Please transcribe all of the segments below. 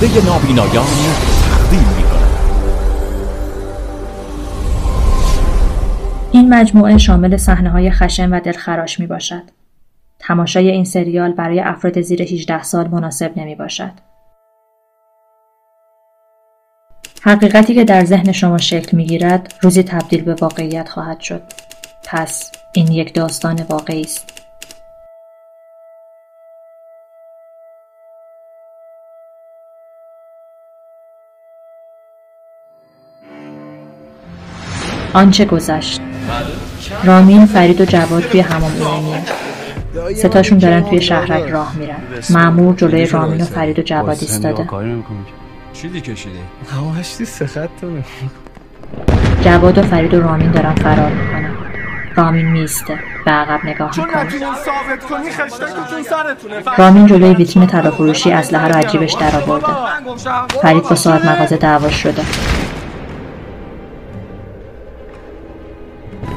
پرده نابینایان تقدیم می‌کند این مجموعه شامل صحنه های خشن و دلخراش می باشد. تماشای این سریال برای افراد زیر 18 سال مناسب نمی باشد. حقیقتی که در ذهن شما شکل می گیرد روزی تبدیل به واقعیت خواهد شد. پس این یک داستان واقعی است. آنچه گذشت. رامین فرید و جواد توی همون ایمنیه ستاشون دارن توی شهرک راه میرن. معمور جلوی رامین و فرید و جواد ایستاده. همهشتی سه خطونه؟ جواد و فرید و رامین دارن فرار می‌کنن. رامین میسته به عقب نگاه می‌کنه رامین جلوی ویترین طلا اسلحه رو عجیبش در آورده فرید با صاحب مغازه دعوا شده.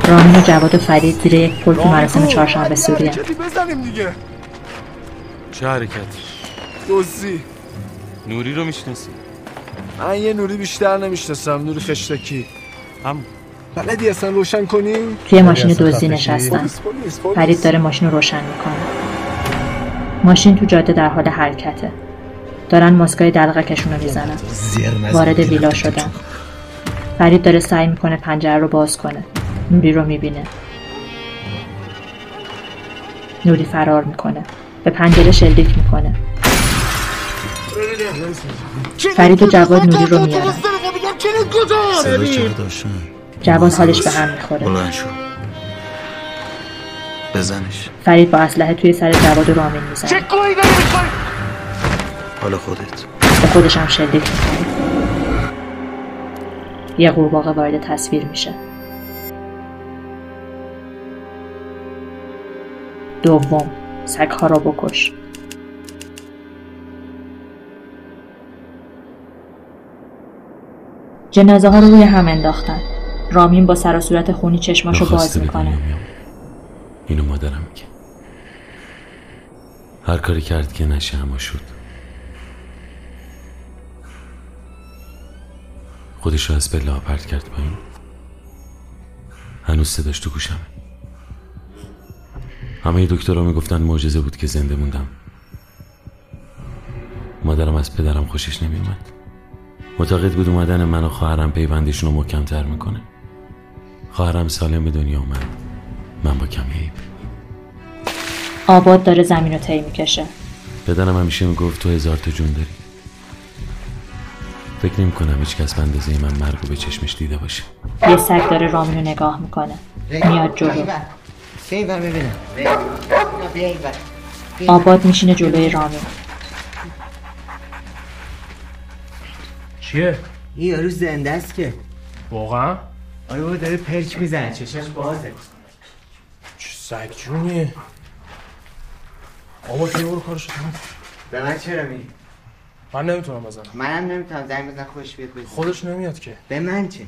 رامین و جواد و فرید زیر یک پل تو مراسم چهارشنبه سوریه. بزنیم دیگه. چه حرکتی؟ دوزی نوری رو می‌شناسی؟ من یه نوری بیشتر نمی‌شناسم نوری خشتکی. هم بلدی اصلا روشن کنیم توی ماشین دزدی نشستن. فرید داره ماشین رو روشن می‌کنه. ماشین تو جاده در حال حرکته. دارن ماسکای دلغکشون رو می‌زنن وارد ویلا شدن. فرید داره سعی می‌کنه پنجره رو باز کنه. نوری رو می‌بینه. نوری فرار می‌کنه. به پنجره شلیک می‌کنه. فرید و جواد نوری رو میارن. جواد حالش به هم می‌خوره. بزنش. فرید با اسلحه توی سر جواد و رامین می‌زنه. حالا خودت. به خودش هم شلیک می‌کنه. یه قورباغه وارد تصویر میشه. دوم. سگها را بکش. جنازه ها رو روی هم انداختن. رامین با سر و صورت خونی چشماشو باز می‌کنه. اینو مادرم میگه. هر کاری کرد که نشه اما شد. خودش رو از پله پرت کرد پایین. هنوز صداش تو گوشمه. همه دکترها می‌گفتن معجزه بود که زنده موندم. مادرم از پدرم خوشش نمیومد معتقد بود اومدن من و خواهرم پیوندشون رو محکمتر می‌کنه. خواهرم سالم به دنیا اومد. من با کمی عیب. آباد داره زمین رو طی می‌کشه. پدرم همیشه می‌گفت تو هزار تا جون داری. فکر نمی کنم هیچ کس اندازه من مرگ به چشمش دیده باشه. یه سگ داره رامین رو نگاه می‌کنه. میاد جلو. آباد میشینه جلوی رامین. چیه؟ این یارو زنده است که. واقعا؟ آره بابا داره پرچ می‌زنه چشاش بازه. چه سگ جونیه. آبا که برو کارشو تمام به من چرا می من نمی‌تونم بزنم. منم نمی‌تونم زنگ بزن خوش بیاد بزن خودش نمیاد که. به من چه؟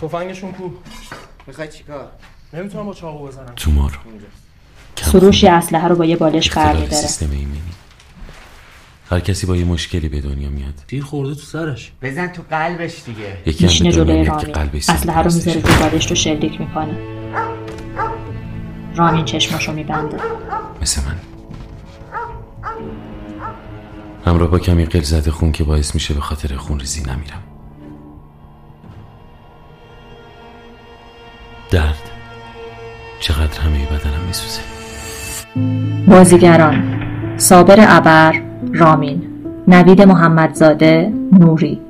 تفنگشون کو. می‌خوای چیکار؟ نمی‌تونم با چاقو بزنم. تومار سروش یه اسلحه رو با یه بالش برمیداره سیستم ایمنی. هر کسی با یه مشکلی به دنیا میاد. تیر خورده تو سرش. بزن تو قلبش دیگه. یکی هم به جلوی دنیا میاد که رامین قلبش اسلحه رو می‌ذاره. تو بالش رو شلیک می‌کنه. رامین چشماشو میبنده. مثل من. همراه با کمی قلزت خون که باعث میشه به خاطر خون ریزی نمیرم. درد. چقدر همه بدنم میسوزه. بازیگران صابر ابر رامین نوید محمدزاده نوری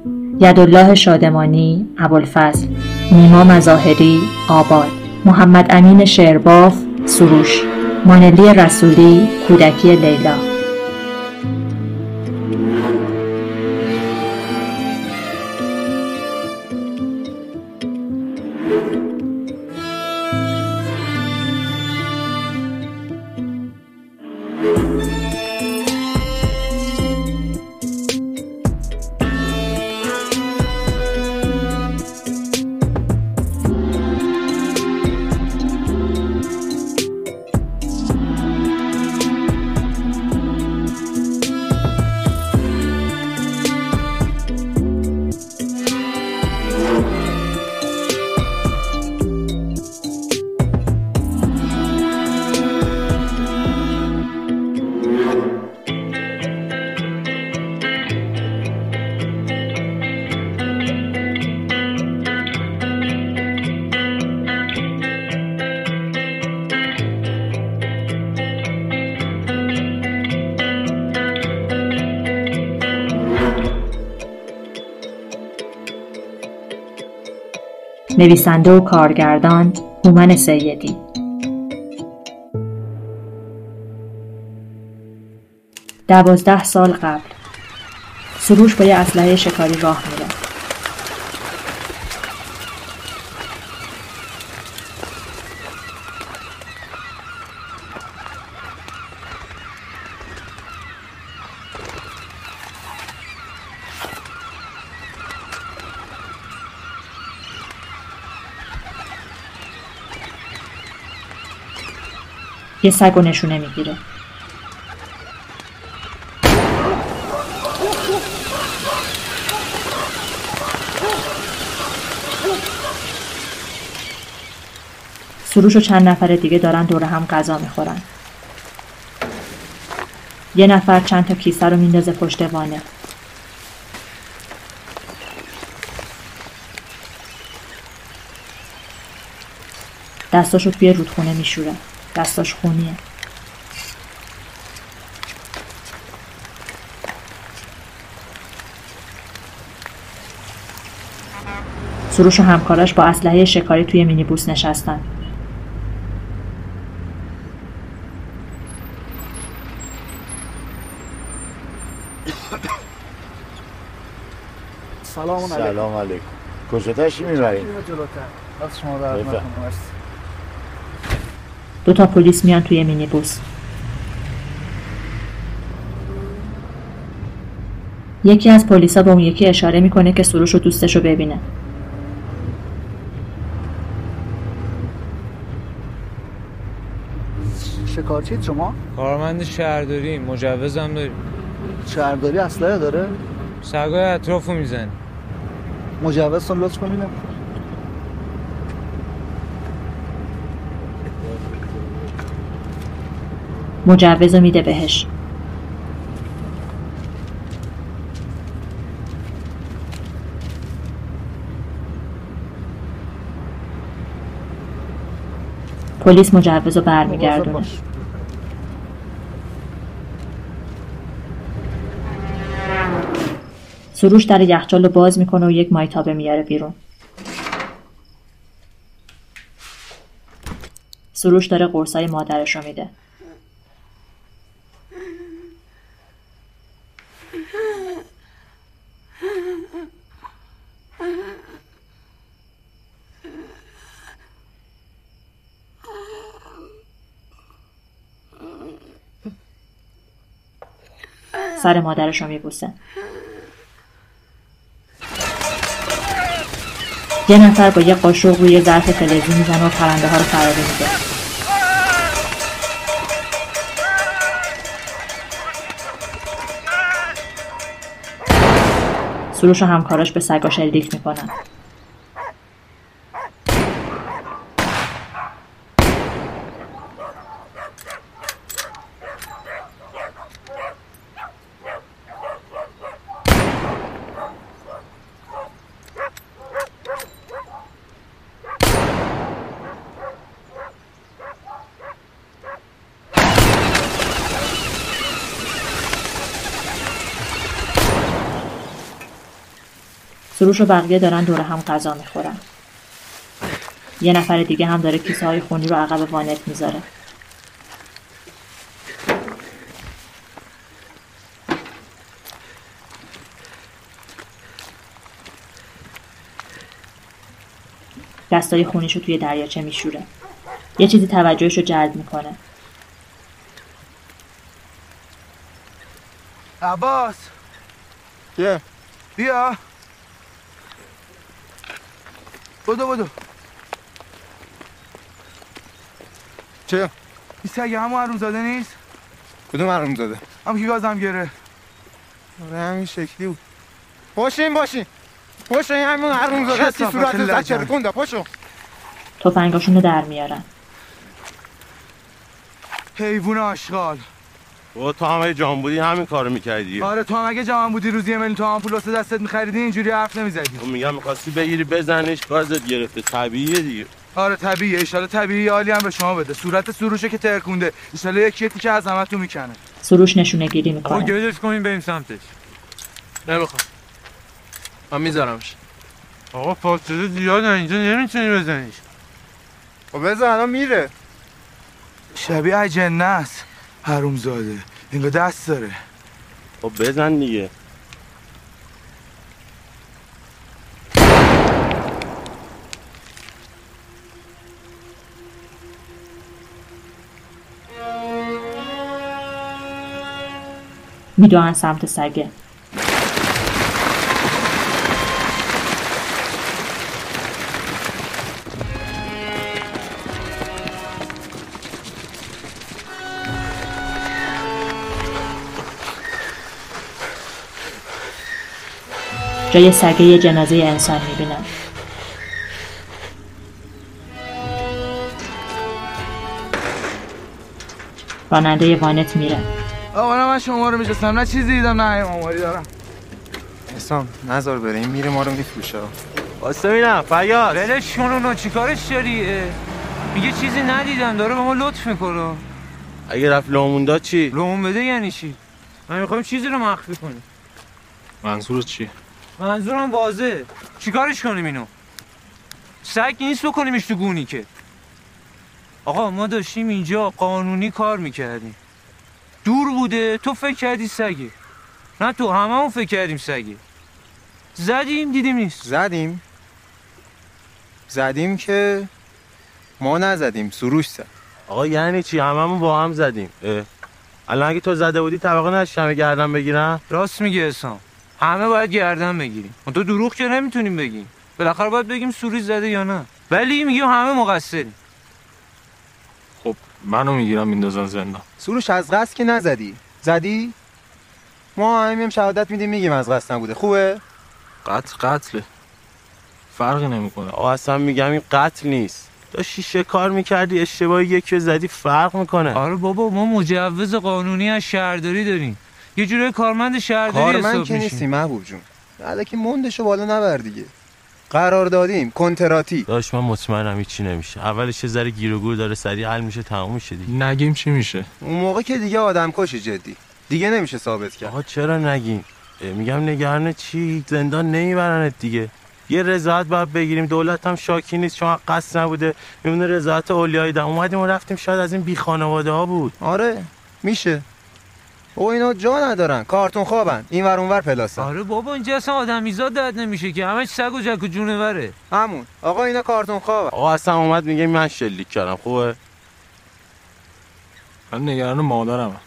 یدالله شادمانی ابوالفضل نیما مظاهری آباد محمد امین شعرباف سروش مانلی رسولی کودکی لیلا. نویسنده و کارگردان هومن سیدی. دوازده سال قبل. سروش با یه اسلحه شکاری راه میره یه سگ و نشونه می‌گیره. سروش و چند نفر دیگه دارن دور هم غذا می‌خورن. یه نفر چند تا کیسه رو میندازه پشت وانه. دستاشو توی رودخونه میشوره. دستاش خونیه. سروش و همکاراش با اسلحه شکاری توی مینیبوس نشستن. سلام علیکم. سلام علیکم. کجا تشریف می‌برید شما دو تا پلیس میان توی مینیبوس. یکی از پلیسا به اون یکی اشاره می‌کنه که سروش و دوستش رو ببینه. شکارچید شما؟ کارمند شهرداری مجوزم داریم. شهرداری اسلحه داره؟ سگای اطرافو می‌زنی مجوزتون لطف کنید. مجوز میده بهش. پلیس مجوز رو برمیگردونه. سروش در یخچال رو باز می‌کنه و یک مایتابه میاره بیرون. سروش داره قرصای مادرش رو میده. سر مادرش رو میبوسه. یه نفر با یه قاشق روی ظرف فلزی می‌زنه و پرنده ها رو فراری میده. سروش و همکاراش به سگا شلیک می‌کنن. سروش و بقیه دارن دور هم غذا می‌خورن. یه نفر دیگه هم داره کیسه های خونی رو عقب وانت می‌ذاره. دستای خونیش رو توی دریاچه میشوره. یه چیزی توجهش رو جلب می‌کنه. عباس. چه؟ بیا. بدو بدو چه؟ این سگ همون حروم زاده نیست؟ کدوم حروم زاده؟ هم که گازم گره. آره همین شکلی بود. پاشین باشین پاشین همون حروم زاده هستی صورت. زچه کنده پاشو. تفنگاشون رو در میارن. حیوون آشغال. و تو هم اگه جان بودی همین کارو می‌کردی. آره تو هم اگه جوان بودی روزی یه میلیون تومن پول واسه دستت میخریدی اینجوری حرف نمی‌زدی. اون میگم می‌خواستی بگیری بزنش گازت گرفته. طبیعیه دیگه. آره طبیعیه. ایشالا طبیعی عالی هم به شما بده. صورت سروشه که ترکونده. ایشالا یکی که از همه تو می‌کنه. سروش نشونه گیری خب می‌کنه گردش کنیم بریم سمتش. نمی‌خوام من میذارمش. آقا فاصله زیاد اینجا نمی‌تونی بزنیش. خب بزن الان میره. شبیه اجنه است. حرومزاده. انگار دست داره. خب بزن دیگه. میدوهن سمت سگه. جای سگه یه جنازه انسان می‌بینن راننده وانت میره. آقا نه من شما رو میشستم نه چیزی دیدم نه آماری دارم. حسام نظر بره این میره ما رو میفروشه. واسه ببینم فیاض. ولش کن اونو چیکارش داری؟ میگه چیزی ندیدم داره به ما لطف می‌کنه. اگه رفت لامون داد چی؟ لوم بده یعنی چی؟ من می‌خوایم چیزی رو مخفی کنیم. منظورت چیه؟ منظورم واضحه. چیکارش کنیم اینو؟ سگ نیست بکنیمش تو گونی که. آقا ما داشتیم اینجا قانونی کار می‌کردیم. دور بوده تو فکر کردی سگه. نه تو همه فکر کردیم سگه. زدیم دیدیم نیست. زدیم. زدیم که ما نزدیم سروش زد. آقا یعنی چی؟ هممون با هم زدیم. اه. الان اگه تو زده بودی طبقه نشتم گردن بگیرم. راست میگه اسام همه باید گردن بگیریم. ما تو دروغ که نمی‌تونیم بگیم. بالاخره باید بگیم سوری زده یا نه. ولی میگیم همه مقصریم. خب منو می‌گیرم میندازن زندان. سروش از قصد که نزدی. زدی؟ ما همیم شهادت میدیم میگیم از قصد نبوده. خوبه؟ قتل قتله. فرقی نمی‌کنه. آقا اصلا میگم این قتل نیست. داشتی شکار می‌کردی اشتباهی یکی رو زدی فرق می‌کنه. آره بابا ما مجوز قانونی از شهرداری داریم. یه جوری کارمند شهرداری کارمند حساب که نیستی محبوب جون. که موندشو بالا نبر دیگه. قرار دادیم کنتراتی. داشت من مطمئنم هیچی نمیشه. اولش یه ذره گیر و گور داره سریع حل میشه تموم میشه دیگه. نگیم چی میشه. اون موقع که دیگه آدم کشی جدی. دیگه نمیشه ثابت کرد. آقا چرا نگیم؟ میگم نگران چی؟ زندان نمیبرنت دیگه. یه رضایت باید بگیریم. دولت هم شاکی نیست چون قصد نبوده. میمونه رضایت اولیایی ده اومدیم و رفتیم شاید از این بی خانواده ها بود. آره میشه. او اینا جا ندارن. کارتون خوابن. این ور اون ور پلاسن آره بابا اینجا اصلا آدمیزاد درد نمیشه که. همه سگ و جک و جونوره همون. آقا اینا کارتون خوابن. آقا اصلا اومد میگه من شلیک کردم. خوبه؟ من نگران مادرم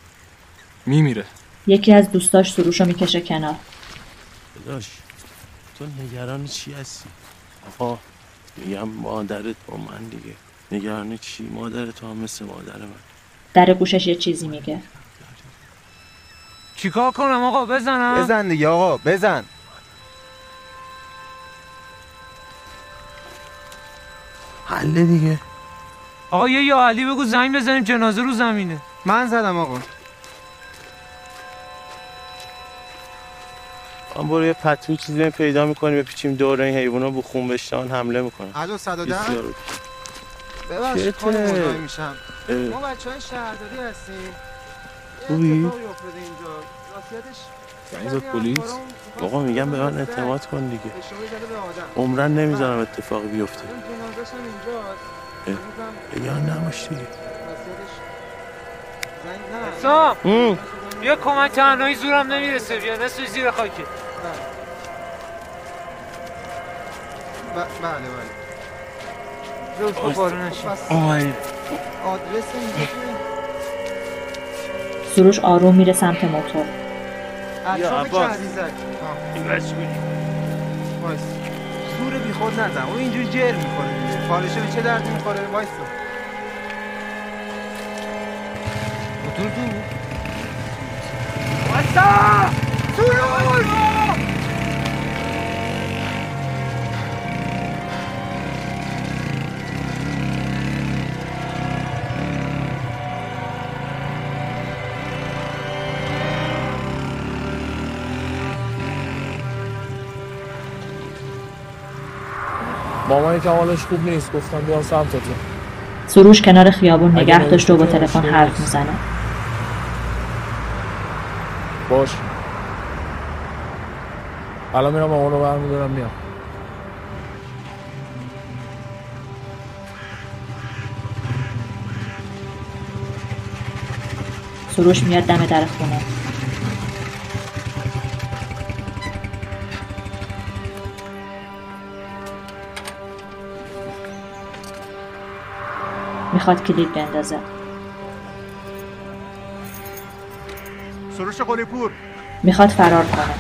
میمیره. یکی از دوستاش سروش رو می‌کشه کنار. داداش تو نگران چی هستی؟ آقا میگم مادرت با من دیگه. نگران چی؟ مادرت هم مثل مادر من. در گوشش یه چیزی میگه. چیکار کنم آقا؟ بزنم. بزن دیگه آقا بزن. حله دیگه. آقا یه یا علی بگو زنگ بزنیم جنازه رو زمینه. من زدم آقا. من برو یه پتو چیزی پیدا می‌کنیم بپیچیم دور این حیونا بو خون بشتن حمله می‌کنن. الو 110 بسیار ببخشید مزاحم میشم. ما بچه های شهرداری هستیم. خوبی؟ اینجا. زد پلیس؟ آقا میگم به من اعتماد کن دیگه. عمرن نمی‌ذارم اتفاقی بیفته. یا نباش دیگه. سام. بیا کمک تنهایی زورم نمی‌رسه. بیا نصف زیر خاکی ب- بله بله. آی آدرس سروش آروم میره سمت موتور. که عباس. عزیزک این بچه بود. وایس. زور بی خود نزن. اون اینجوری جر می‌کنه پالشه به چه دردی می‌خوره؟ وایس. موتور تو مامان که حالش خوب نیست. گفتم بیام سمتتون. سروش کنار خیابون نگه داشت و با تلفن حرف می‌زنه. باش. الان میرم مامان رو برمیدارم میام. سروش میاد دم در خونه. می‌خواد کلید بندازه. سروش قلی پور می‌خواد فرار کنه.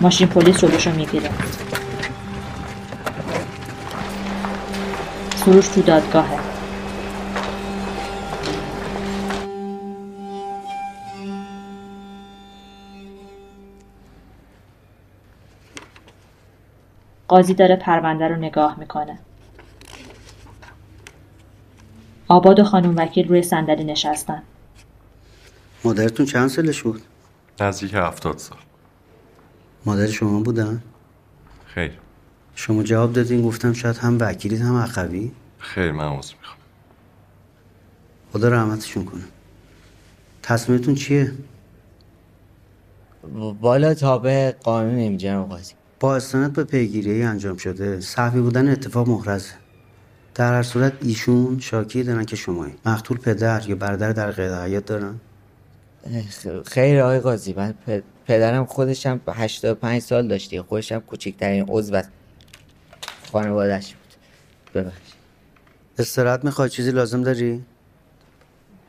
ماشین پلیس جلوشو می‌گیره. سروش تو دادگاهه. قاضی داره پرونده رو نگاه می‌کنه. آباد و خانم وکیل روی صندلی نشستن مادرتون چند سالش بود؟ نزدیک هفتاد سال مادر شما بودن؟ خیر شما جواب دادین گفتم شاید هم وکیلید هم عقبی؟ خیر من عوض می‌خوام خدا رحمتشون کنه تصمیمتون چیه؟ بالا تابع قانونیم جناب قاضی با استناد به پیگیری انجام شده صحفی بودن اتفاق محرزه در هر صورت ایشون شاکی دارن که شمایی. مقتول پدر یا برادر در قید حیات دارن؟ خیر آقای قاضی من پدرم خودشم 85 سال داشتی خودشم کوچکترین عضو خانوادهش بود. ببخشید. استراحت می‌خوای؟ چیزی لازم داری؟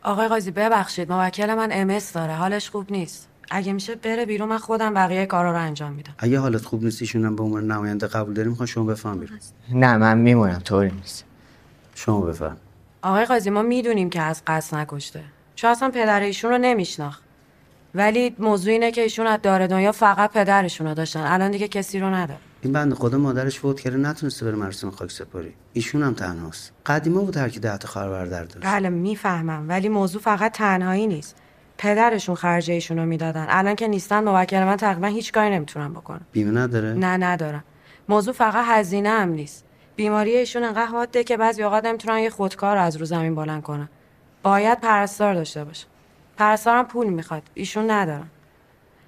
آقای قاضی ببخشید. موکل من امس داره. حالش خوب نیست. اگه میشه بره بیرون من خودم بقیه کارا رو انجام میدم. اگه حالت خوب نیست ایشونم به عنوان نماینده قبول داریم می‌خوام شما بفهم بیرون. نه من میمونم. طوری نیست. شما بفهم. آقای قاضی ما می‌دونیم که از قصد نکشته. چون اصلا پدر ایشون رو نمیشناخت. ولی موضوع اینه که ایشون از دار دنیا فقط پدرشون رو داشتن. الان دیگه کسی رو نداره. این بند خدا مادرش فوت کرده نتونسته بره مراسم خاک سپاری. ایشون هم تنهاست. قدیما بود هر کی ده تا خواهر برادر داشت. بله می‌فهمم. ولی موضوع فقط تنهایی نیست. پدرشون خرج ایشون رو می‌دادن. الان که نیستن موکل من تقریبا هیچ کاری نمی‌تونم بکنم. بیمه نداره؟ نه ندارم. موضوع فقط هزینه هم نیست. بیماری ایشون انقدر حاده که بعضی اوقات نمی‌تونن یه خودکار از رو زمین بلند کنن. باید پرستار داشته باشه. پرستارم پول می‌خواد. ایشون ندارن.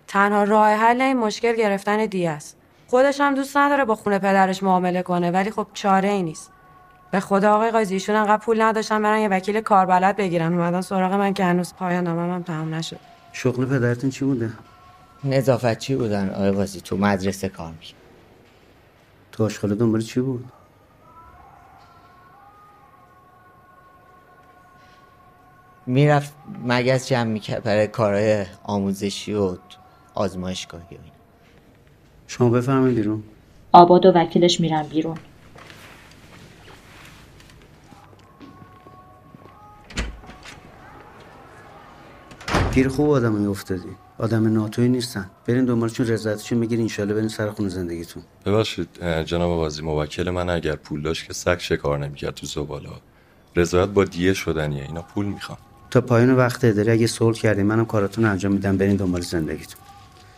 تنها راه حل این مشکل گرفتن دیه است. خودش هم دوست نداره با خونه پدرش معامله کنه ولی خب چاره ای نیست. به خدا آقای قاضی ایشون انقدر پول نداشتن برن یه وکیل کاربلد بگیرن. اومدن سراغ من که هنوز پایان نامم هم تمام نشد. شغل پدرتون چی بوده؟ نظافتچی بودن آقای قاضی؟ تو مدرسه کار می‌کرد تو آشغاله دنبال چی بود؟ می‌رفت مگس جمع می‌کرد برای کارهای آموزشی و آزمایشگاهی و این شما بفهمید بیرون. آباد و وکیلش میرن بیرون. گیر خوب آدمایی افتادی. آدم ناتوی نیستن. برین دنبالشون رضایتشون می‌گیرین. انشالله برین سر خونه زندگیتون. ببخشید جناب قاضی موکل من اگر پول داشت که سگ شکار نمی‌کرد تو زباله رضایت با دیه شدنیه. اینا پول می‌خوان. تا پایین وقت داری اگه صلح کردی منم کاراتون انجام میدم برین دنبال زندگیتون.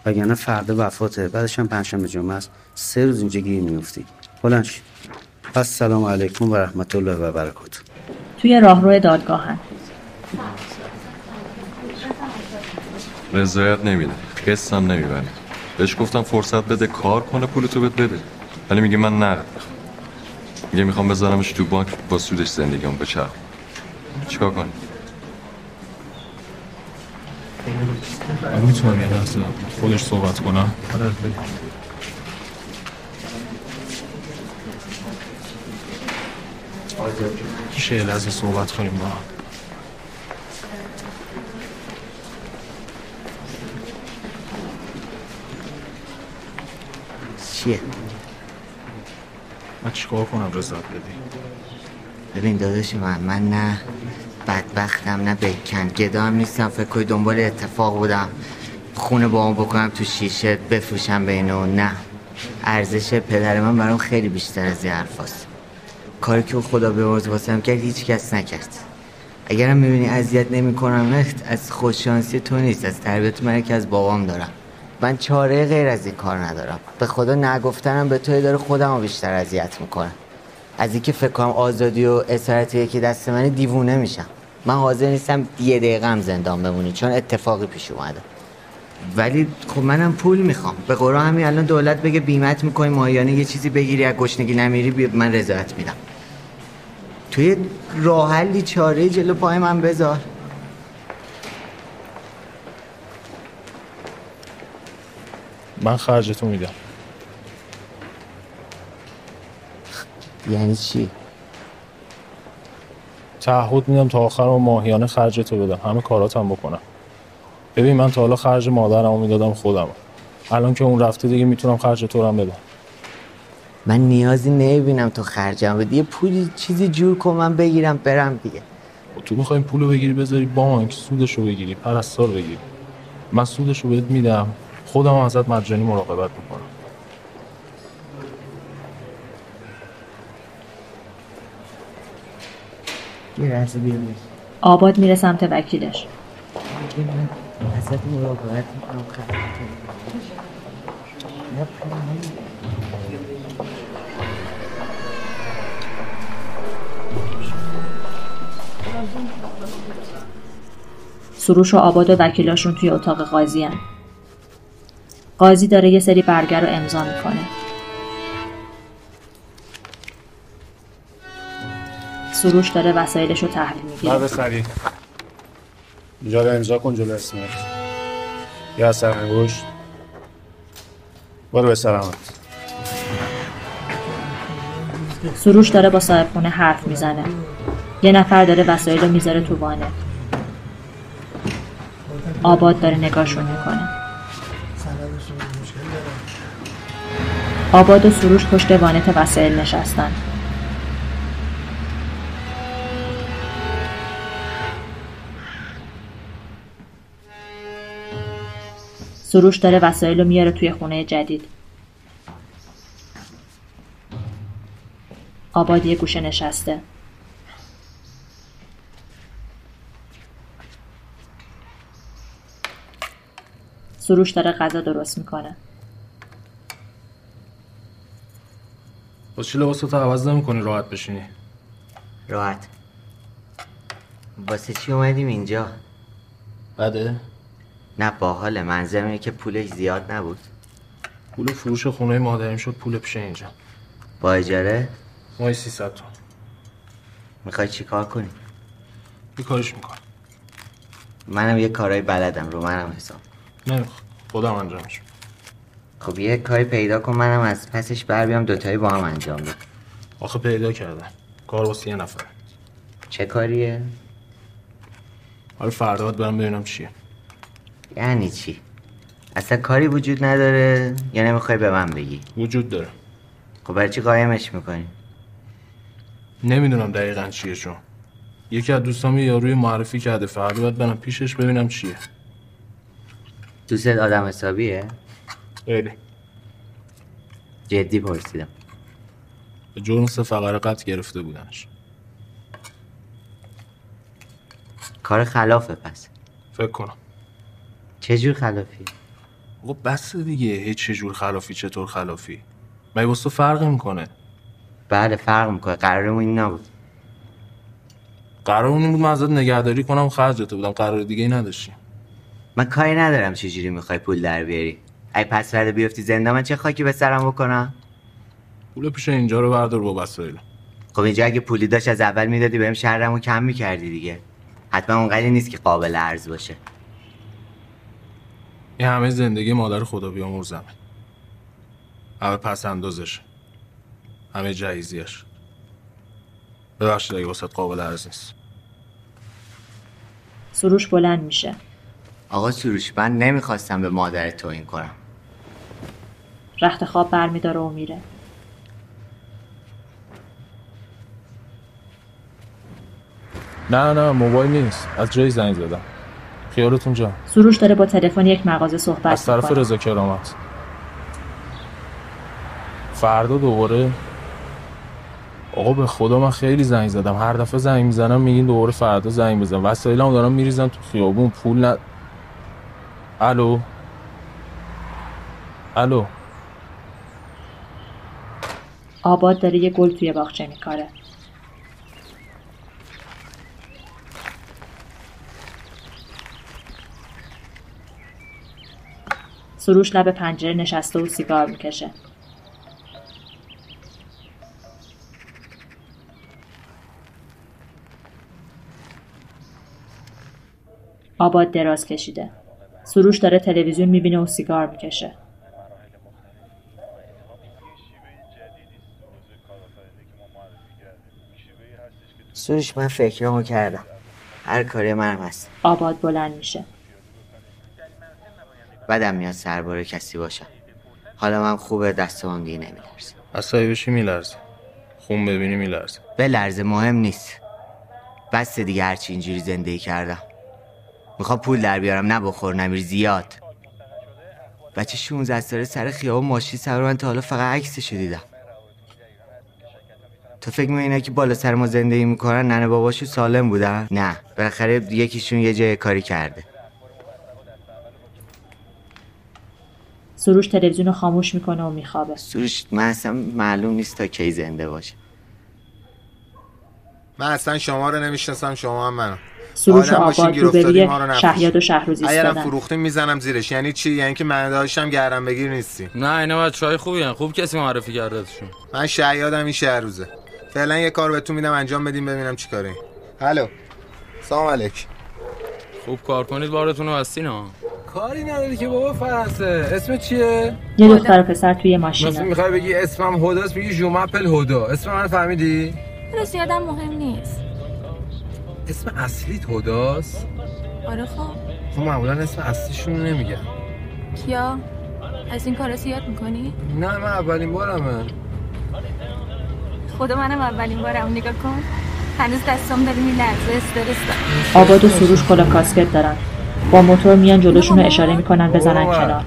وگرنه فردا وفاته بعدش هم پنجشنبه جمعه است. سه روز اینجا گیر میفتی بلند شید. السلام علیکم و رحمت الله و برکاته. توی راهرو دادگاهن رضایت نمیده. قسط هم نمی‌بره بهش گفتم فرصت بده کار کنه پولتو بهت بده. ولی میگه من نقد می‌خوام. میگه می‌خوام بذارمش تو بانک با سودش زندگیمو بچرخ چیکار کنی من می‌تونم یه لحظه خودش صحبت کنم؟ میشه یه لحظه صحبت کنیم با چیه؟ من چیکار کنم؟ رضایت بدی. ببین داداش من من نه. بدبختم نه بکن. گدا هم نیستم فکر کنی دنبال اتفاق بودم. خونه با اون بکنم تو شیشه بفروشم به اینو نه. ارزش پدر من برام خیلی بیشتر از این حرفاست کاری که خدا به واسم کرد هیچ کس نکرد. اگرم می‌بینی اذیت نمی‌کنم از خوششانسی تو نیست از تربیت من که از بابام دارم. من چاره غیر از این کار ندارم. به خدا نگفتنم به توی داره خودم رو بیشتر اذیت می‌کنم از اینکه فکر کنم آزادی و اسارت یکی دست من دیوونه میشم. من حاضر نیستم یه دقیقه هم زندان بمونی چون اتفاقی پیش اومده. ولی خب منم پول می‌خوام. به قرآن همین الان دولت بگه بیمت می‌کنی ماهیانه یه چیزی بگیری از گشنگی نمیری من رضایت میدم. توی راه حلی چاره جلو پای من بذار. من خرجتو میدم. یعنی چی؟ تعهد میدم تا آخر و ماهیانه خرجتو بدم. همه کاراتم بکنم. ببین من تا حالا خرج مادرمو می‌دادم خودم الان که اون رفته دیگه می‌تونم خرج تو هم بدم. من نیازی نمی‌بینم تو خرجم بدی. یه پولی چیزی جور کن من بگیرم برم دیگه. و تو می‌خوای پولو بگیری بذاری بانک سودشو بگیری پرستار بگیری. من سودشو بهت میدم. خودم ازت مجانی مراقبت می‌کنم. یه لحظه آباد میره سمت وکیلش. ازت مراقبت می‌کنم خرجتو سروش و آباد و وکیلاشون توی اتاق قاضی هن. قاضی داره یه سری برگه رو امضا می‌کنه. سروش داره وسایلش رو تحویل می‌گیره. مرد سری اینجا رو امضا کن جلو اسمت. یا اثر انگشت برو به سلامت. سروش داره با صاحب خونه حرف می‌زنه. یه نفر داره وسایل رو می‌ذاره تو وانه. آباد داره نگاهشون می‌کنه. آباد و سروش پشت وانت وسایل نشستن. سروش داره وسایل رو میاره توی خونه جدید. آباد یه گوشه نشسته. سروش داره غذا درست می‌کنه. با چی لباساتو عوض نمی‌کنی؟ راحت بشینی. راحت. واسه چی اومدیم اینجا؟ بده. نه باحال منظرم اینه که پولش زیاد نبود. پول فروش خونه مادریم شد پول پیش اینجا. با اجاره؟ مای 300 تومن. می‌خوای چی کار کنی؟ یه کارش می‌کنم. منم یه کارهای بلدم رو منم حساب. نمی‌خوام خودم انجامش خب یه کاری پیدا کن منم از پسش بر بیام دوتایی با هم انجام بدیم. آخه پیدا کردم کار واسه یه نفر چه کاریه؟ حالا فردا باید برم ببینم چیه. یعنی چی؟ اصلا کاری وجود نداره؟ یا نمی‌خوای به من بگی؟ وجود داره. خب برای چی قایمش می‌کنی؟ نمی‌دونم دقیقا چیه چون یکی از دوستام یه یاروی معرفی کرده. فردا باید برم پیشش ببینم چیه. دوستت آدم حسابیه؟ خیلی. جدی پرسیدم. به جرم سه فقره قتل گرفته بودنش. کار خلافه پس. فکر کنم. چجور خلافی؟ خب بس دیگه هیچ چجور خلافی چطور خلافی؟ مگه واسه فرق می‌کنه بله فرق می‌کنه. قرارمون این نبود. قرار این بود من ازت نگهداری کنم خرجت بودم قرار دیگه ای نداشتیم. من کاری ندارم چجوری می‌خوای پول در بیاری. ای پس فردا بیفتی زنده من چه خاکی به سرم بکنم؟ پول پیش اینجا رو بردار با وسایل. خب اینجا اگه پولی داشت از اول می‌دادی بهم شهرمو کم می‌کردی دیگه. حتما اونقدر نیست که قابل ارز باشه. این همه زندگی مادر خدا بیامرزمه همه پس اندازش. همه جهیزیش. ببخشید اگه واسه قابل ارز نیست. سروش بلند میشه. آقا سروش من نمی‌خواستم به مادر تو این کنم. رخت خواب برمیداره و میره. نه نه موبایل نیست. از جای زنگ زدم. خیالتون جا سروش داره با تلفن یک مغازه صحبت از طرف رضا کرامت. فردا دوباره آقا به خدا من خیلی زنگ زدم. هر دفعه زنگ می‌زنم میگین دوباره فردا زنگ بزن وسایلمو دارم میریزم تو خیابون. پول ن الو؟ الو؟ آباد داره یه گل توی باغچه میکاره. سروش لب پنجره نشسته و سیگار می‌کشه. آباد دراز کشیده. سروش داره تلویزیون می‌بینه و سیگار می‌کشه. سروش من فکرمو کردم. هر کاری منم هست. آباد بلند میشه. بدم میاد سربار کسی باشم. حالا من خوبه دستمون دیگه نمیلرزه. عصایی بشی میلرزه. خون ببینی میلرزه. به لرزه مهم نیست. بس دیگه هرچی اینجوری زندگی کردم. می‌خوام پول در بیارم نه بخور نمیر زیاد. بچه 16 ساله سر خیابون ماشین سوار من تا حالا فقط عکسشو دیدم. تو فکر می‌کنی که بالا سر ما زندگی می‌کنن؟ ننه باباشو سالم بودن؟ نه. بالاخره یکیشون یه جای کاری کرده. سروش تلویزیون رو خاموش می‌کنه و میخوابه. سروش من اصلا معلوم نیست تا کی زنده باشه. من اصلا شما رو نمی‌شناسم شما هم منو. سروش و آباد روبروی. شهیاد و شهروزی اگرم فروختیم می‌زنم زیرش؟ یعنی چی؟ یعنی که من داشتم گردم بگیر نیستی. نه اینا بچه های خوبی هن. خوب کسی معرفی کردتشون من شیادم این شهر روزه فعلا یه کار بهتون میدم انجام بدیم ببینم چی کاری هلو سلام علیک خوب کار کنید بارتون رو بستین ها. کاری نداری که بابا فرانسه اسم چیه؟ یه دختر و پسر توی مثلا ماشینه می‌خوای بگی اسمم هداست میگی جومپل هدا. اسم من فهمیدی؟ حالا زیادم مهم نیست. اسم اصلیت هداست؟ آره خب. خب معمولا اسم اصلیشون رو نمیگن. کیا؟ از این کارا زیاد می‌کنی؟ نه من اولین بارمه. خدا منم اولین بارم. نگاه کن. هنوز دستم داره میلرزه. استرس دارم. آباد و سروش کلا کاسکت دارن. با موتور میان جلوشون رو اشاره می‌کنن بزنن. کنار.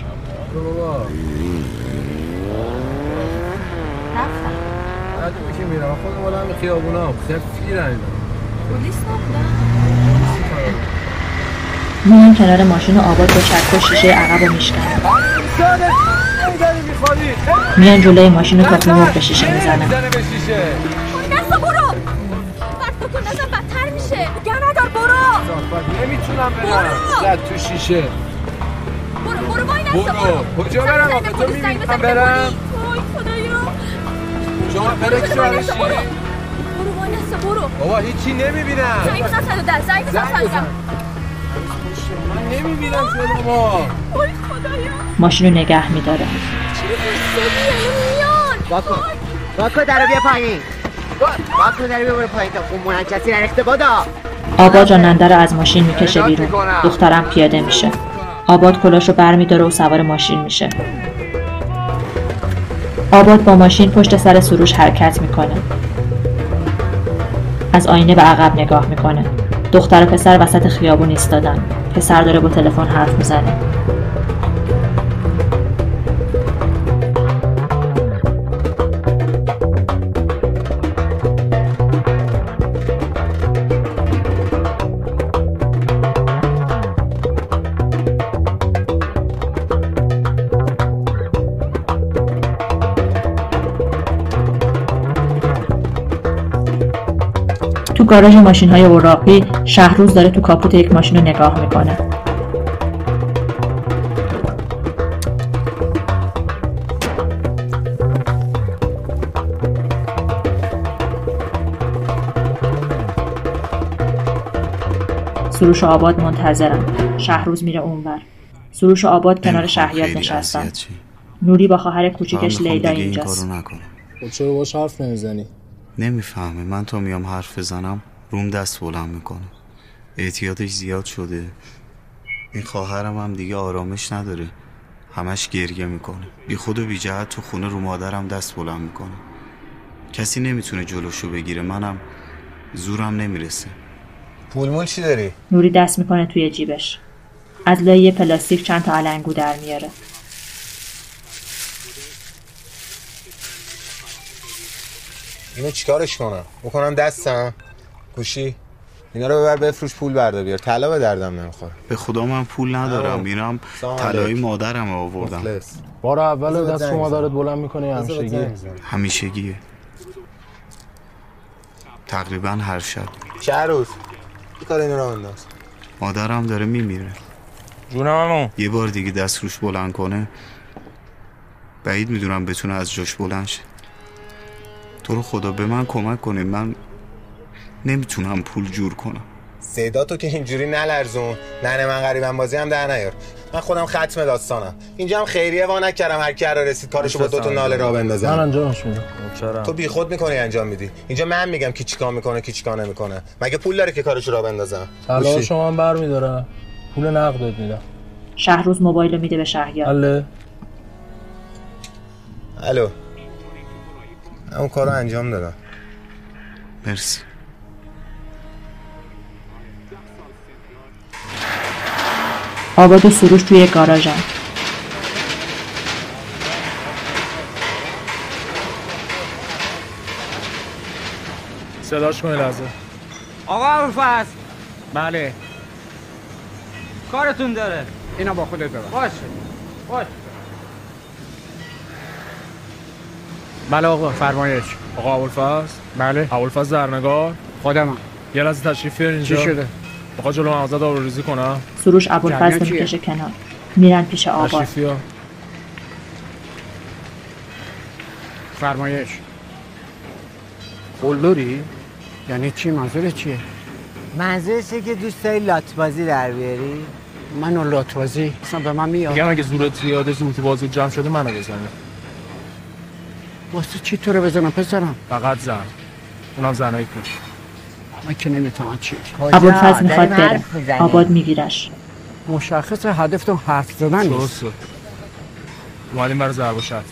میان کنار ماشین آباد با چرخ و شیشه عقب رو میشکنن می‌خوری میان جلوی ماشین و تخم مرغ به شیشه می‌زنن. به نسا برو. بدتر میشه. برو. نمی‌تونم برم. زد تو شیشه. برو برو وای نسا برو. کجا برم؟ آخه تو می‌بینم برم؟ وای خدایا. شما نسا، شوهرشی برو وای نسا برو. بابا هیچی نمی‌بینم. زنگ بزن صد و ده زنگ بزن. من نمی‌بینم شما. وای خدایا. ماشین رو نگه میداره. واکن واکن درو بیا پایین. واکن درو بیا برو پایین تا خون منعکسی نرخته بادا آباد راننده رو از ماشین می‌کشه بیرون. دخترم پیاده میشه. آباد کلاش رو برمیداره و سوار ماشین میشه. آباد با ماشین پشت سر سروش حرکت می‌کنه. از آینه به عقب نگاه می‌کنه. دختر و پسر وسط خیابون ایستادن. پسر داره با تلفن حرف می‌زنه. گاراژ ماشین های اوراقی شهروز داره تو کاپوت یک ماشین رو نگاه می‌کنه. سروش و آباد منتظرن. شهروز میره اونور. سروش و آباد کنار شهیاد نشستن. نوری با خواهر کوچیکش لیلا اینجاست. خب چرا باش حرف نمی‌زنی؟ نمی‌فهمه. من تا میام حرف بزنم روم دست بلند می‌کنه. اعتیادش زیاد شده. این خواهرم هم دیگه آرامش نداره. همش گریه می‌کنه. بی خود و بی جهت تو خونه رو مادرم دست بلند می‌کنه. کسی نمی‌تونه جلوشو بگیره. منم زورم نمی‌رسه. پول مول چی داری؟ نوری دست می‌کنه توی جیبش. از لای یه پلاستیک چند تا علنگو در میاره. اینو چیکارش کنم؟ بکنم دستم؟ گوشی؟ اینا رو ببر بفروش پول بردا بیار. طلا به دردم نمی‌خوره. به خدا من پول ندارم. میرم طلای. مادرم آوردم. مخلص. بار اول دست مادرت بزنم. بلند می‌کنه همیشگی. همیشگیه. تقریبا هر شب. چه روز. کار اینو رو انداز مادرم داره میمیره. جونم یه بار دیگه دست روش بلند کنه. بعید می‌دونم بتونه از جاش بلند شه. تو رو خدا به من کمک کنه من نمی‌تونم پول جور کنم. صدا که اینجوری نلرزون. نه من غریبم بازی هم در نیار. من خودم ختم داستانم. اینجا هم خیریه وا نکردم. هر کی رسید کارشو با دو تا ناله راه بندازم من انجامش میدم تو بیخود می‌کنی انجام میدی. اینجا من میگم کی چیکار می‌کنه کی چیکار نمی‌کنه. مگه پول داره که کارشو راه بندازم طلا شما هم برمیداره پول نقد بهت میدم. شهروز موبایل میده به شهریار. بله. الو. اون کارو انجام دادم. مرسی. آباد و سروش توی گاراژن صداش کنی لحظه. آقا ابوالفضل بله. کارتون داره. اینا با خودت ببر. باشه. باشه. بله آقا فرمایش. آقا ابوالفضل. بله. ابوالفضل درنگار خودمم یه لحظه تشریف بیار اینجا. چی شده؟ بخواد جلو مغازه آبروریزی کنم. سروش ابوالفضل جریان چیه؟ می‌کشه کنار. میرن پیش آباد تشریف بیار فرمایش. قلدری؟ یعنی چی؟ منظور چیه؟ منظورشه که دوست داری لات بازی در بیاری؟ منو لاتوازی؟ اصلا به من میاد. میگم اگه زورت زیاده زورتی بازی جمع شده منو بزنه. واسه چی تو رو بزنم پسرم؟ فقط زن. اونم زنایی کن من که نمی‌تونم چی. ابوالفضل می‌خواد بره. آباد میگیرش. مشخص هدفتون حرف زدن نیست اومدیم برای ضرب و شد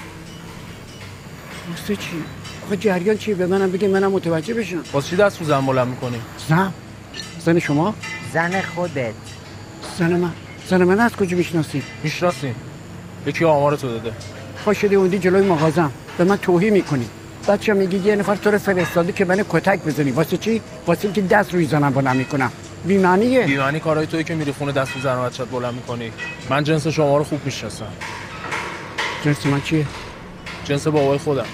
واسه چی؟ آقا جریان چی؟ به منم بگی منم متوجه بشم. واسه چی دست رو زن بلند می‌کنی؟ زن؟ زن شما؟ زن خودت. زن من. زن من از کجا می‌شناسی؟ می‌شناسیم یکی آمار تو داده شدی اوندی جلوی مغازم. به من توهین می‌کنی. بچه میگی یه نفر تو رو فرستاده که منو کتک بزنی. واسه چی؟ واسه اینکه دست روی زنم بلند می‌کنم. بی معنیه بی معنی کارهای توی که میری خونه دست رو زن و بچت بلند می‌کنی. من جنس شما رو خوب می‌شناسم. جنس من چیه؟ جنس بابای خودم.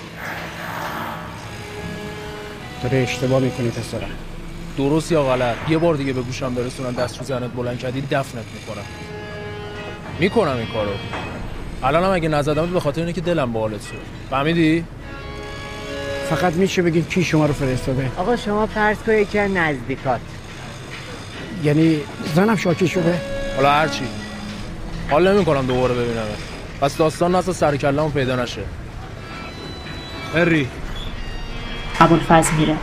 داره اشتباه می‌کنی پسرم. درست یا غلط؟ یه بار دیگه به گوشم برسونن دست رو زنت بلند کردی دفنت می‌کنم. می‌کنم این کارو. الانم اگه نزدم به خاطر اینه که دلم به حالت شد. فهمیدی؟ فقط میشه بگین کی شما رو فرستاده؟ آقا شما فرض کن یکی از نزدیکات. یعنی زنم شاکی شده؟ حالا هرچی حال نمی‌کنم دوباره ببینم. پس داستان اصلا سر پیدا نشه. هری. ابوالفضل میره.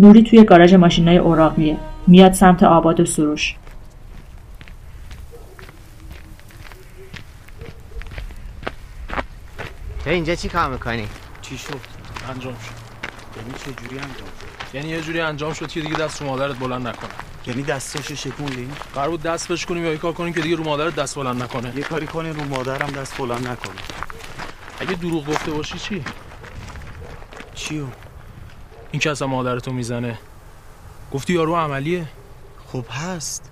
نوری توی گاراژ ماشینای اوراقیه. میاد سمت آباد و سروش. تو اینجا چی کار می‌کنی؟ چی شد؟ انجام شد. یعنی چه جوری انجام شد؟ یعنی یه جوری انجام شد که دیگه دست رو مادرت بلند نکنه. یعنی دستاشو شکوندی؟ قرار بود دست بهش کنیم یا یه کار کنیم که دیگه رو مادرت دست بلند نکنه. یه کاری کنی رو مادرم دست بلند نکنه. اگه دروغ گفته باشی چی؟ چیو این که اصلا مادرتو می‌زنه. گفتی یارو عملیه؟ خب هست.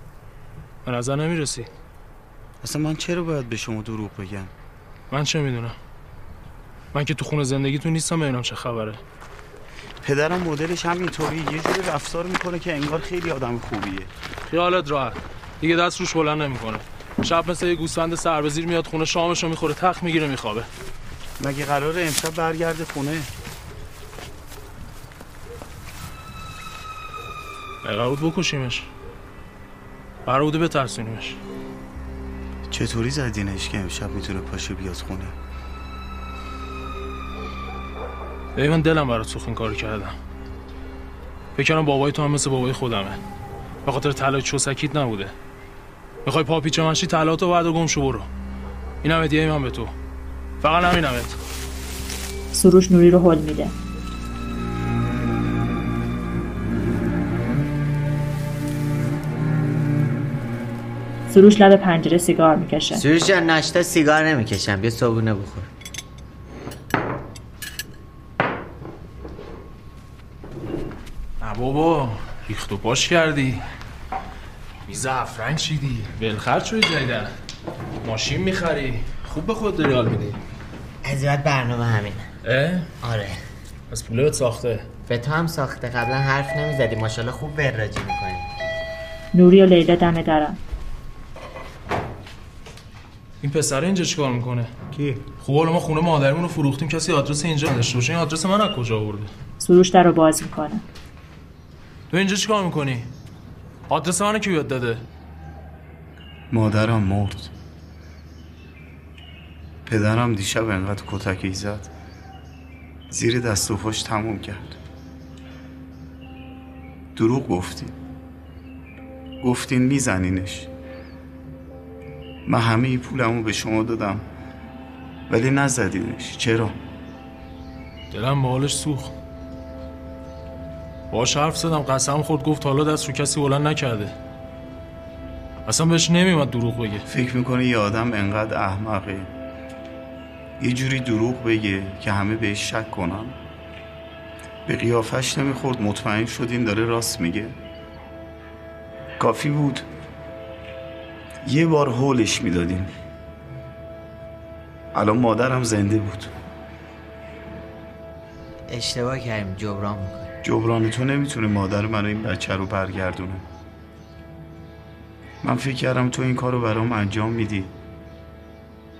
به نظر نمی‌رسی. اصلا من چرا باید به شما دروغ بگم؟ من چه می‌دونم؟ من که تو خونه زندگیتون نیستم ببینم چه خبره؟ پدرم مدلش همینطوری یه جوری رفتار می‌کنه که انگار خیلی آدم خوبیه. خیالت راحت. دیگه دست روش بلند نمی‌کنه. شب مثل یه گوسفند سربزیر میاد خونه شامشو می‌خوره تخت می‌گیره میخوابه. مگه قراره امشب برگرده خونه؟ قرار بود بکشیمش. قرار بوده بترسونیمش. چطوری زدینش که امشب می‌تونه پاشه بیاد خونه؟ ببین من دلم برات سوخت این کارو کردم. فکر کردم بابای تو هم مثل بابای خودمه. به خاطر طلای چوسکیت نبوده. می‌خوای پاپیچه منشی طلاتو بعد گم شو برو. اینم هدیه من به تو. فقط همینمت. سروش نوری رو هل میده. سروش لب پنجره سیگار می‌کشه. سروش جان ناشتا سیگار نمی‌کشم. بیا صبونه بخور. نه بابا ریخت و پاش کردی. میز افرنگ چیدی؟ ولخرد شدی جدیدن. ماشین می‌خری. خوب به خود داری حال میدی. از برنامه همینه. اه؟ آره. از پوله بهت ساخته. به تو هم ساخته. قبلا حرف نمی‌زدی. ماشاءالله خوب وراجی می‌کنی. نوری و لیلا دم درن این پسر اینجا چیکار می‌کنه؟ کی؟ خب حالا ما خونه مادرمون رو فروختیم کسی آدرس اینجا نداشته باشه. این آدرس من از کجا آورده؟ سروش در رو باز می‌کنه. تو اینجا چیکار می‌کنی؟ آدرس منو کی یاد داده؟ مادرم مرد. پدرم دیشب انقدر کتکی زد. زیر دست و پاش تموم کرد. دروغ گفتین گفتین میزنینش. من همه پولمو به شما دادم. ولی نزدینش. چرا؟ دلم به حالش سوخت. باش حرف زدم قسم خورد گفت حالا دست رو کسی بلند نکرده. اصلا بهش نمیومد دروغ بگه. فکر می‌کنه یه آدم انقدر احمقه؟ یه جوری دروغ بگه که همه بهش شک کنن؟ به قیافش نمی‌خورد مطمئن شدین داره راست میگه. کافی بود. یه بار هولش می‌دادیم. الان مادرم زنده بود. اشتباه کردیم جبران می‌کنیم. جبران تو نمی‌تونه مادر من این بچه رو برگردونه. من فکر کردم تو این کار رو برام انجام میدی.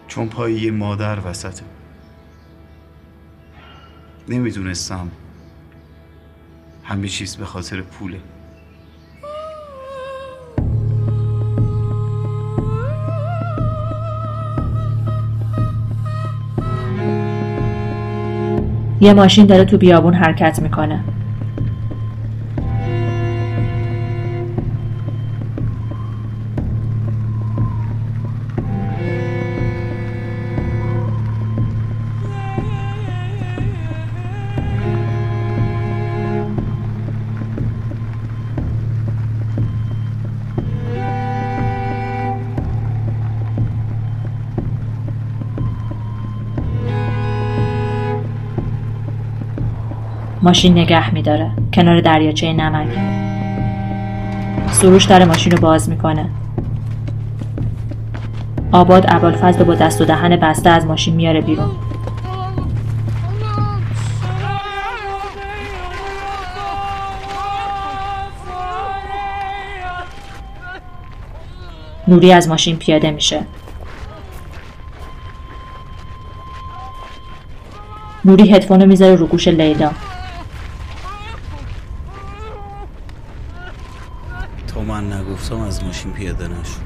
چون پای یه مادر وسطه. نمی‌دونستم همه چیز به خاطر پوله. یه ماشین داره تو بیابون حرکت می‌کنه. ماشین نگه میداره. کنار دریاچه نمک. سروش در ماشین رو باز می‌کنه. آباد ابوالفضل با دست و دهن بسته از ماشین میاره بیرون. نوری از ماشین پیاده میشه. نوری هدفون می‌ذاره رو گوش لیلا تا نگفتم از ماشین پیاده نشو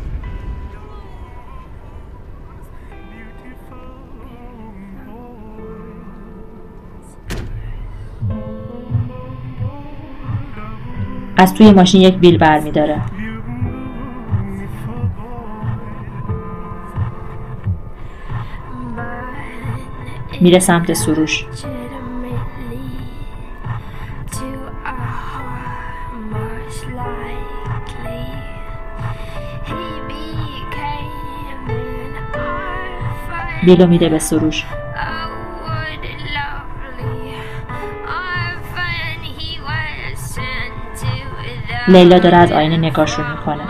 از توی ماشین یک بیل برمیداره میره سمت سروش. بیلو میده به سروش. لیلا داره از آینه نگاهشون می‌کنه.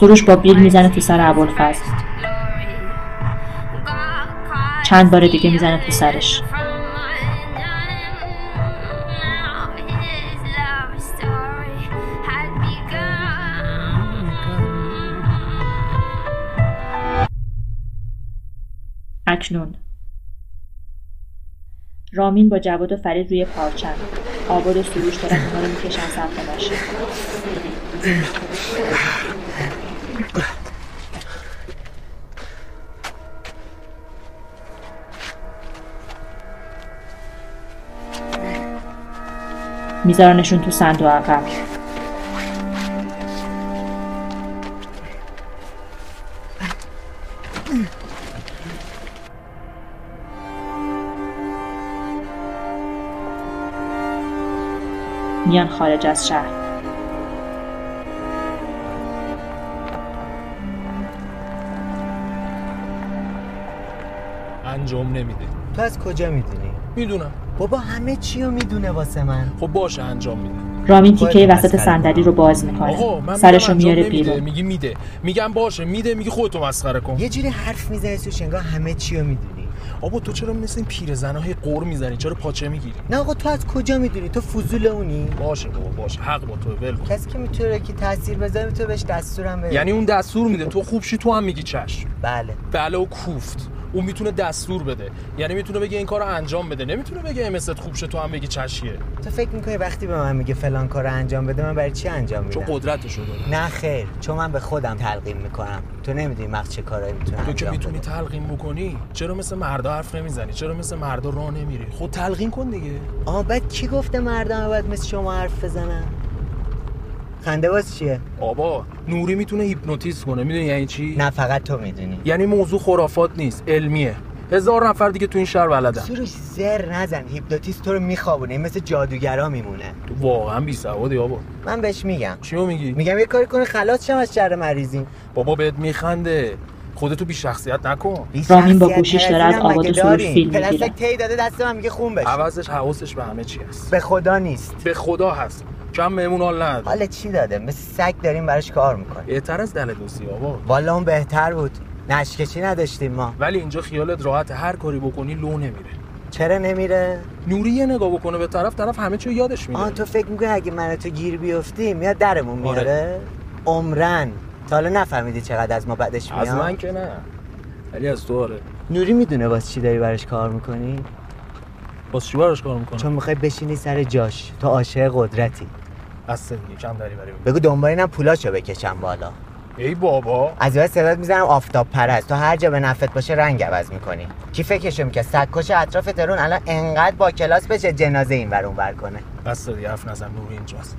سروش با بیل می‌زنه تو سر ابوالفضل. چند بار دیگه می‌زنه تو سرش. رامین با جواد و فرید روی پارچن آباد و سروش دارن اونا رو می‌کشن سمت ماشین میذارنشون تو صندوق عقب. میان خارج از شهر. انجام نمیده. تو از کجا می‌دونی؟ می‌دونم. بابا همه چی رو می‌دونه واسه من. خب باشه انجام میده. رامین تیکه وسط صندلی رو باز آقا می‌کنه من سرش رو میاره. بیرون. میگی میده. میگم باشه میده میگی خودتو مسخره کن. یه جوری حرف می‌زنی تو انگار همه چی رو می‌دونی. آبا تو چرا مثل این پیرزنای قور می‌زنی؟ چرا پاچه می‌گیری؟ نه آقا تو از کجا می‌دونی؟ تو فضول اونی؟ باشه بابا باشه. حق با تو ول. کسی که می‌تونه که تاثیر بذاره تو بهش دستورم بده. یعنی اون دستور میده. تو خوب شی تو هم میگی چشم. بله. بله و کوفت. اون می‌تونه دستور بده. یعنی می‌تونه بگه این کارو انجام بده. نمی‌تونه بگه امست خوب شه تو هم بگی چشیه. تو فکر می‌کنی وقتی به من میگه فلان کارو انجام بده من برای چی انجام میدم؟ چون قدرتشو داره. نه خیر چون من به خودم تلقین می‌کنم. تو نمی‌دونی مغز چه کارایی می‌تونه تو که می‌تونی تلقین بکنی چرا مثل مردا حرف نمی‌زنی؟ چرا مثل مردا راه نمیری؟ خود تلقین کن دیگه. آه بعد کی گفته مردم باید مثل شما حرف بزنن؟ خنده باز چیه؟ بابا نوری می‌تونه هیپنوتیزم کنه می‌دونی یعنی چی؟ نه فقط تو می‌دونی. یعنی موضوع خرافات نیست علمیه. هزار نفر دیگه تو این شهر بلدن. سروش زر نزن. هیپنوتیست تو رو میخوابونه این مثل جادوگرا میمونه. تو واقعا بی سوادی بابا من بهش میگم. چیو میگی؟ میگم یه کاری کنه خلاص شم از شر مریضی. بابا بهت میخنده. خودتو بی شخصیت نکن. رامین با گوشیش داره از آباد سروش فیلم می‌گیره. پلاستیک تی داده دست من میگه خون بشه. عوضش حواسش به همه چی هست. به خدا نیست. به خدا هست. کم مهمون حال نداره. حالا چی داده؟ مثل سگ داریم براش کار می‌کنیم. بهتر از دل دوستی بابا والا اون بهتر بود. نشکشی نداشتیم ما. ولی اینجا خیالت راحت هر کاری بکنی لو نمیره. چرا نمیره؟ نوری یه نگاه بکنه به طرف طرف همه چی یادش میره. آه تو فکر می‌کنی اگه من تو گیر بیفتی میاد درمون میاره؟ آره. عمرن. تا حالا نفهمیدی چقدر از ما بدش میاد. از من که نه. ولی از تو آره. نوری می‌دونه واسه چی داری براش کار می‌کنی؟ واسه چی براش کار می‌کنی چون می‌خوای بشینی سر جاش. تو عاشق قدرتی. دیگه کم داری برای بگو. دنبال اینم پولاشو بکشم بالا. ای بابا. از این صدات می‌زنم آفتاب پرست تو هر جا به نفت باشه رنگ عوض می‌کنی. کی فکرشو می‌کرد سگکش اطراف ترون الان انقدر با کلاس بشه جنازه این ور اون ور کنه؟ بس دیگه حرف نزن نوری اینجاست.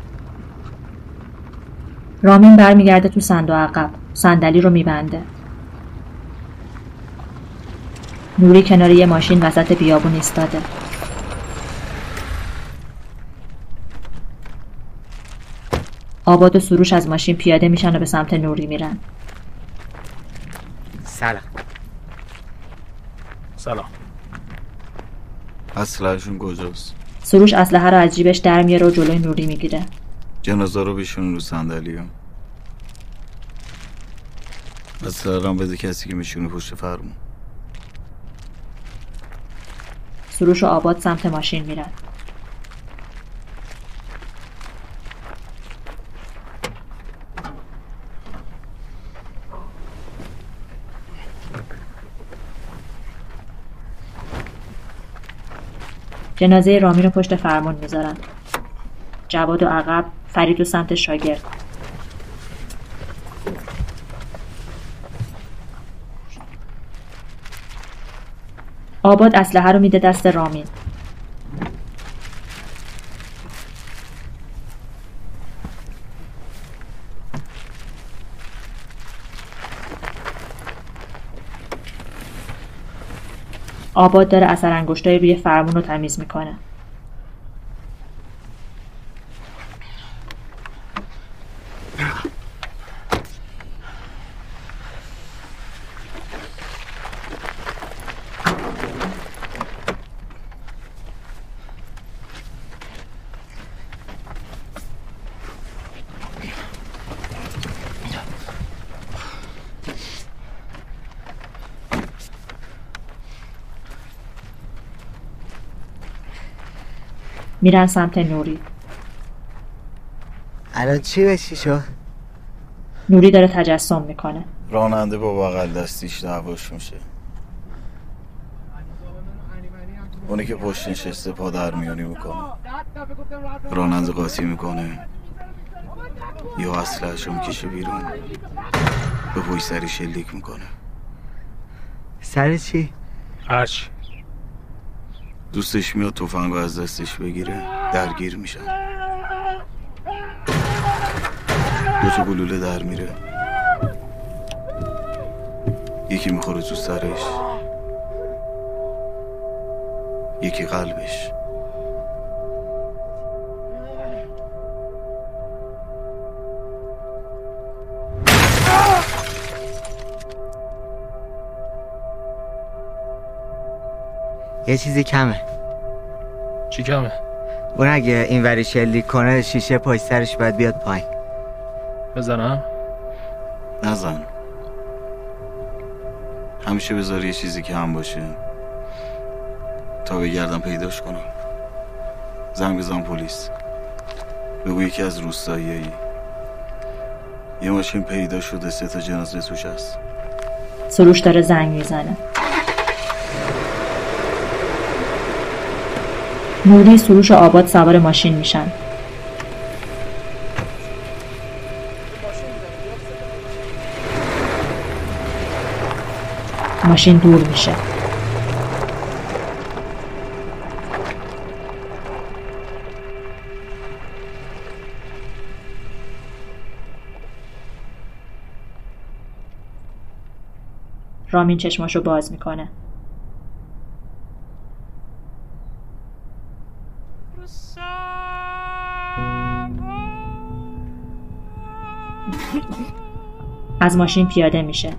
رامین برمیگرده تو صندوق عقب. صندلی رو میبنده. نوری کنار یه ماشین وسط بیابون ایستاده. آباد و سروش از ماشین پیاده میشن و به سمت نوری میرن. سلام. سلام. اصلشون کجاست؟ سروش اسلحه رو از جیبش در میاره و جلوی نوری می‌گیره. جنازه رو بشون رو صندلی ها اصلا بده کسی که میشونه پشت فرمون. سروش و آباد سمت ماشین میرن. جنازه رامین رو پشت فرمون می‌ذارن. جواد و عقب فرید و سمت شاگرد. آباد اسلحه رو میده دست رامین. آباد داره اثر انگشتای روی فرمون رو تمیز می‌کنه. میرن سمت نوری. الان چی بشی شد؟ نوری داره تجسم می‌کنه. راننده با بغل دستیش دعواش میشه. اونی که پشت نشسته پا در میانی می‌کنه. راننده قاطی می‌کنه. یا اصلهشو می‌کشه بیرون. به پوی سری شلیک می‌کنه. سر چی؟ هرچی. دوستش میاد تفنگ از دستش بگیره درگیر میشن. دو تا گلوله در میره. یکی می‌خوره تو سرش. یکی قلبش. یه چیزی کمه. چی کمه؟ اون اگه این وری شلیک کنه شیشه پای سرش باید بیاد پایین. بزنم؟ نزن. همیشه بذار یه چیزی که هم باشه. تا بگردم پیداش کنم. زنگ بزن پلیس. بگو یکی از روستایی یه ماشین پیدا شده سه تا جنازه توش هست. سروش داره زنگ می‌زنه. نوری سروش و آباد سوار ماشین میشن. ماشین دور میشه. رامین چشماشو باز می‌کنه. از ماشین پیاده میشه.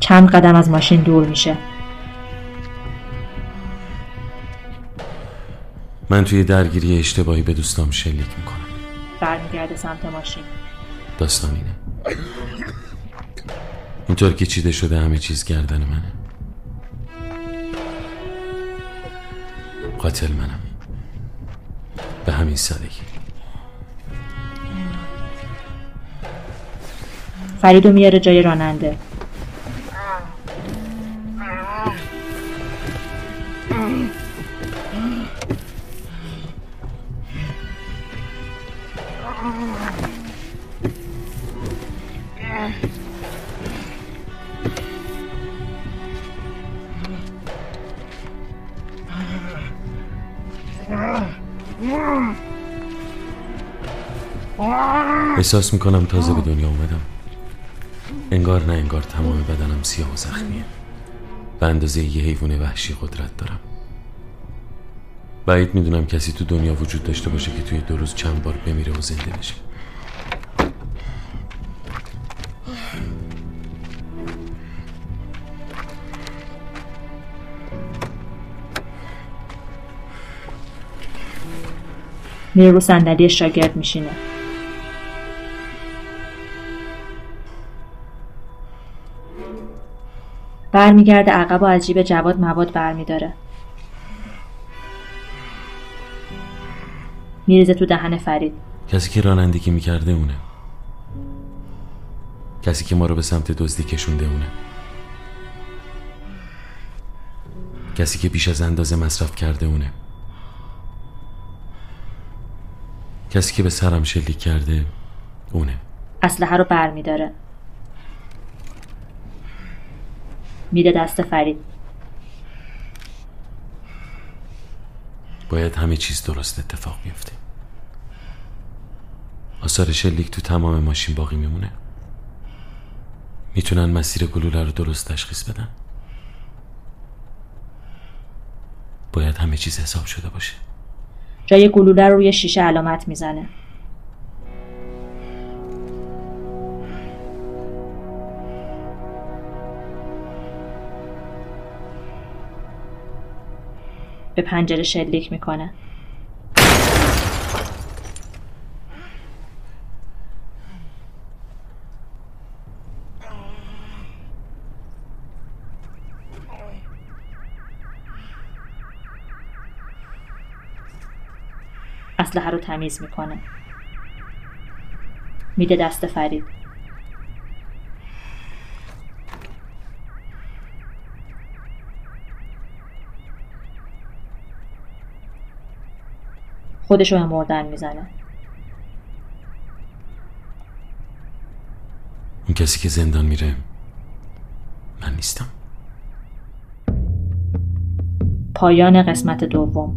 چند قدم از ماشین دور میشه. من توی درگیری اشتباهی به دوستام شلیک می‌کنم. برمیگرده سمت ماشین. داستان اینه. اینطور که چیده شده همه چیز گردن منه. قاتل منم. به همین سادگی. فریدو میاره جای راننده. احساس می‌کنم تازه به دنیا اومدم. انگار نه انگار تمام بدنم سیاه و زخمیه. به اندازه یه حیوان وحشی قدرت دارم. بعید می‌دونم کسی تو دنیا وجود داشته باشه که توی دو روز چند بار بمیره و زنده بشه. میره رو صندلی شاگرد میشینه. برمیگرده عقب و از جیب جواد مواد برمیداره. میریزه تو دهن فرید. کسی که رانندگی می‌کرده اونه. کسی که ما رو به سمت دزدی کشونده اونه. کسی که بیش از اندازه مصرف کرده اونه. کسی که به سرم شلیک کرده اونه. اسلحه رو برمیداره. میده دست فرید. باید همه چیز درست اتفاق بیفته. آثار شلیک تو تمام ماشین باقی میمونه. می‌تونن مسیر گلوله رو درست تشخیص بدن. باید همه چیز حساب شده باشه. جای گلوله رو روی شیشه علامت می‌زنه. به پنجره شلیک می‌کنه. اسلحه رو تمیز می‌کنه. میده دست فرید. خودش رو مردن می‌زنه. اون کسی که زندان میره من نیستم. پایان قسمت دوم.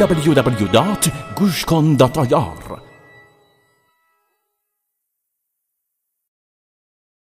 www.gushkon.ir